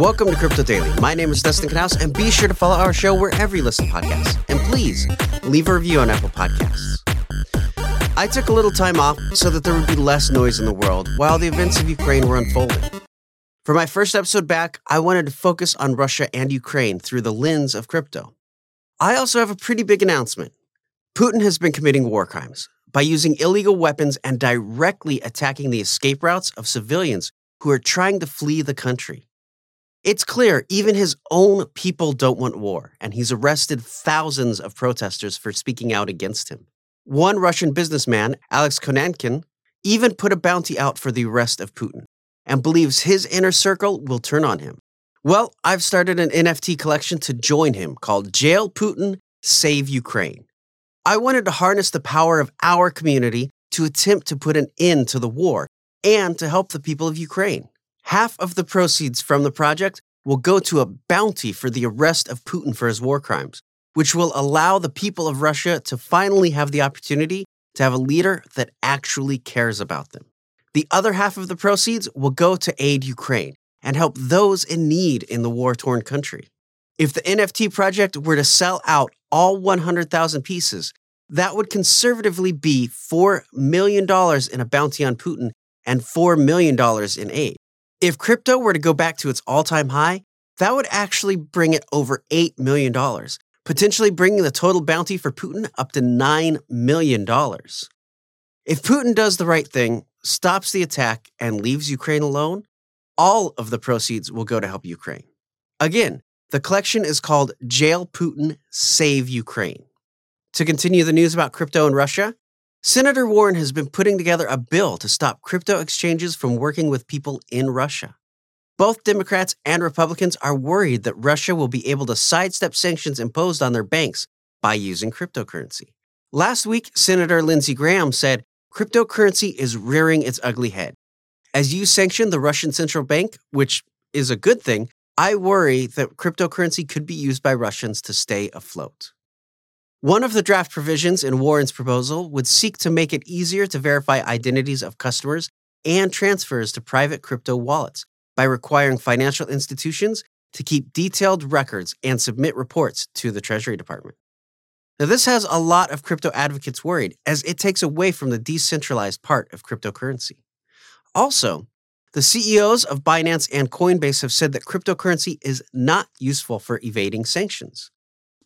Welcome to Crypto Daily. My name is Dustin Knaus, and be sure to follow our show wherever you listen to podcasts. And please leave a review on Apple Podcasts. I took a little time off so that there would be less noise in the world while the events of Ukraine were unfolding. For my first episode back, I wanted to focus on Russia and Ukraine through the lens of crypto. I also have a pretty big announcement. Putin has been committing war crimes by using illegal weapons and directly attacking the escape routes of civilians who are trying to flee the country. It's clear even his own people don't want war, and he's arrested thousands of protesters for speaking out against him. One Russian businessman, Alex Konanykhin, even put a bounty out for the arrest of Putin and believes his inner circle will turn on him. Well, I've started an NFT collection to join him called Jail Putin, Save Ukraine. I wanted to harness the power of our community to attempt to put an end to the war and to help the people of Ukraine. Half of the proceeds from the project will go to a bounty for the arrest of Putin for his war crimes, which will allow the people of Russia to finally have the opportunity to have a leader that actually cares about them. The other half of the proceeds will go to aid Ukraine and help those in need in the war torn country. If the NFT project were to sell out all 100,000 pieces, that would conservatively be $4 million in a bounty on Putin and $4 million in aid. If crypto were to go back to its all time high, that would actually bring it over $8 million, potentially bringing the total bounty for Putin up to $9 million. If Putin does the right thing, stops the attack, and leaves Ukraine alone, all of the proceeds will go to help Ukraine. Again, the collection is called Jail Putin, Save Ukraine. To continue the news about crypto in Russia, Senator Warren has been putting together a bill to stop crypto exchanges from working with people in Russia. Both Democrats and Republicans are worried that Russia will be able to sidestep sanctions imposed on their banks by using cryptocurrency. Last week, Senator Lindsey Graham said cryptocurrency is rearing its ugly head. As you sanction the Russian central bank, which is a good thing, I worry that cryptocurrency could be used by Russians to stay afloat. One of the draft provisions in Warren's proposal would seek to make it easier to verify identities of customers and transfers to private crypto wallets by requiring financial institutions to keep detailed records and submit reports to the Treasury Department. Now, this has a lot of crypto advocates worried as it takes away from the decentralized part of cryptocurrency. Also, the CEOs of Binance and Coinbase have said that cryptocurrency is not useful for evading sanctions.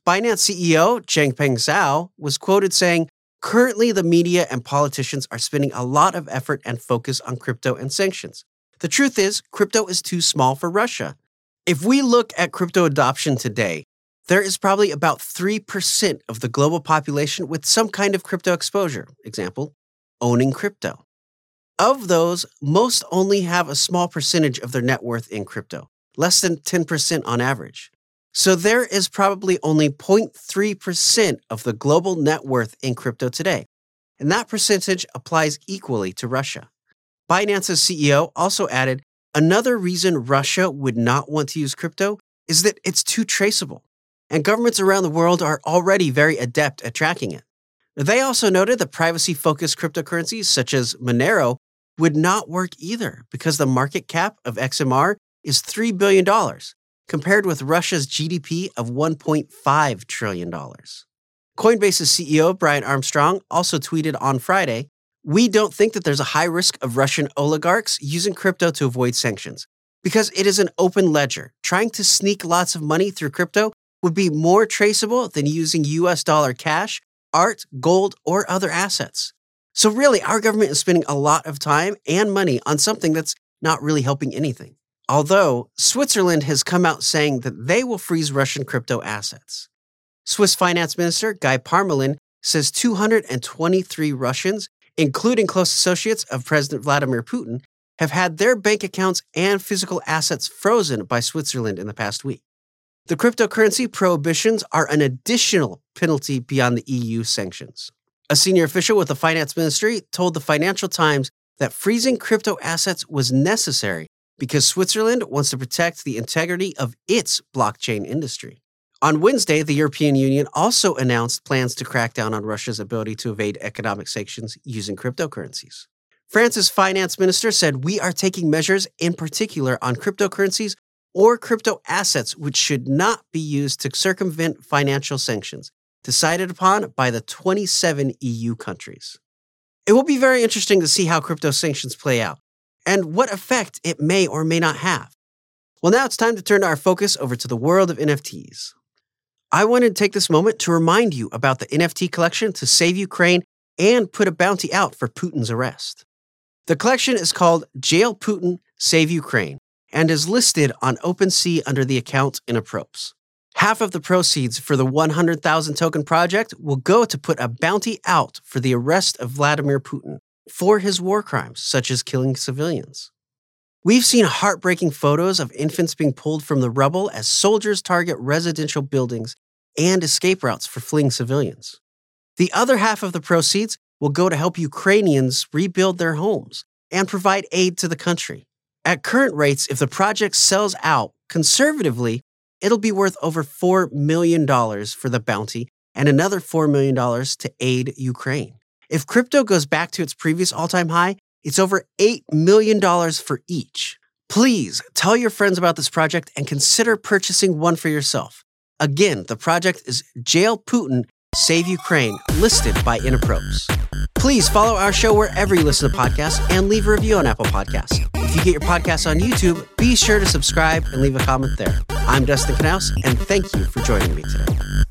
Binance CEO Changpeng Zhao was quoted saying, Currently, the media and politicians are spending a lot of effort and focus on crypto and sanctions. The truth is, crypto is too small for Russia. If we look at crypto adoption today, there is probably about 3% of the global population with some kind of crypto exposure, example, owning crypto. Of those, most only have a small percentage of their net worth in crypto, less than 10% on average. So there is probably only 0.3% of the global net worth in crypto today. And that percentage applies equally to Russia. Binance's CEO also added another reason Russia would not want to use crypto is that it's too traceable. And governments around the world are already very adept at tracking it. They also noted that privacy focused cryptocurrencies such as Monero would not work either because the market cap of XMR is $3 billion compared with Russia's GDP of $1.5 trillion. Coinbase's CEO, Brian Armstrong, also tweeted on Friday We don't think that there's a high risk of Russian oligarchs using crypto to avoid sanctions because it is an open ledger. Trying to sneak lots of money through crypto would be more traceable than using US dollar cash, art, gold, or other assets. So, really, our government is spending a lot of time and money on something that's not really helping anything. Although Switzerland has come out saying that they will freeze Russian crypto assets. Swiss Finance Minister Guy Parmelin says 223 Russians, including close associates of President Vladimir Putin, have had their bank accounts and physical assets frozen by Switzerland in the past week. The cryptocurrency prohibitions are an additional penalty beyond the EU sanctions. A senior official with the finance ministry told the Financial Times that freezing crypto assets was necessary because Switzerland wants to protect the integrity of its blockchain industry. On Wednesday, the European Union also announced plans to crack down on Russia's ability to evade economic sanctions using cryptocurrencies. France's finance minister said, We are taking measures in particular on cryptocurrencies or crypto assets which should not be used to circumvent financial sanctions decided upon by the 27 EU countries. It will be very interesting to see how crypto sanctions play out and what effect it may or may not have. Well, now it's time to turn our focus over to the world of NFTs. I wanted to take this moment to remind you about the NFT collection to save Ukraine and put a bounty out for Putin's arrest. The collection is called Jail Putin, Save Ukraine and is listed on OpenSea under the account Inapropes. Half of the proceeds for the 100,000 token project will go to put a bounty out for the arrest of Vladimir Putin for his war crimes, such as killing civilians. We've seen heartbreaking photos of infants being pulled from the rubble as soldiers target residential buildings and escape routes for fleeing civilians. The other half of the proceeds will go to help Ukrainians rebuild their homes and provide aid to the country. At current rates, if the project sells out conservatively, it'll be worth over $4 million for the bounty and another $4 million to aid Ukraine. If crypto goes back to its previous all time high, it's over $8 million for each. Please tell your friends about this project and consider purchasing one for yourself. Again, the project is Jail Putin, Save Ukraine, listed by Inapropes. Please follow our show wherever you listen to podcasts and leave a review on Apple Podcasts. If you get your podcast on YouTube, be sure to subscribe and leave a comment there. I'm Dustin Knaus, and thank you for joining me today.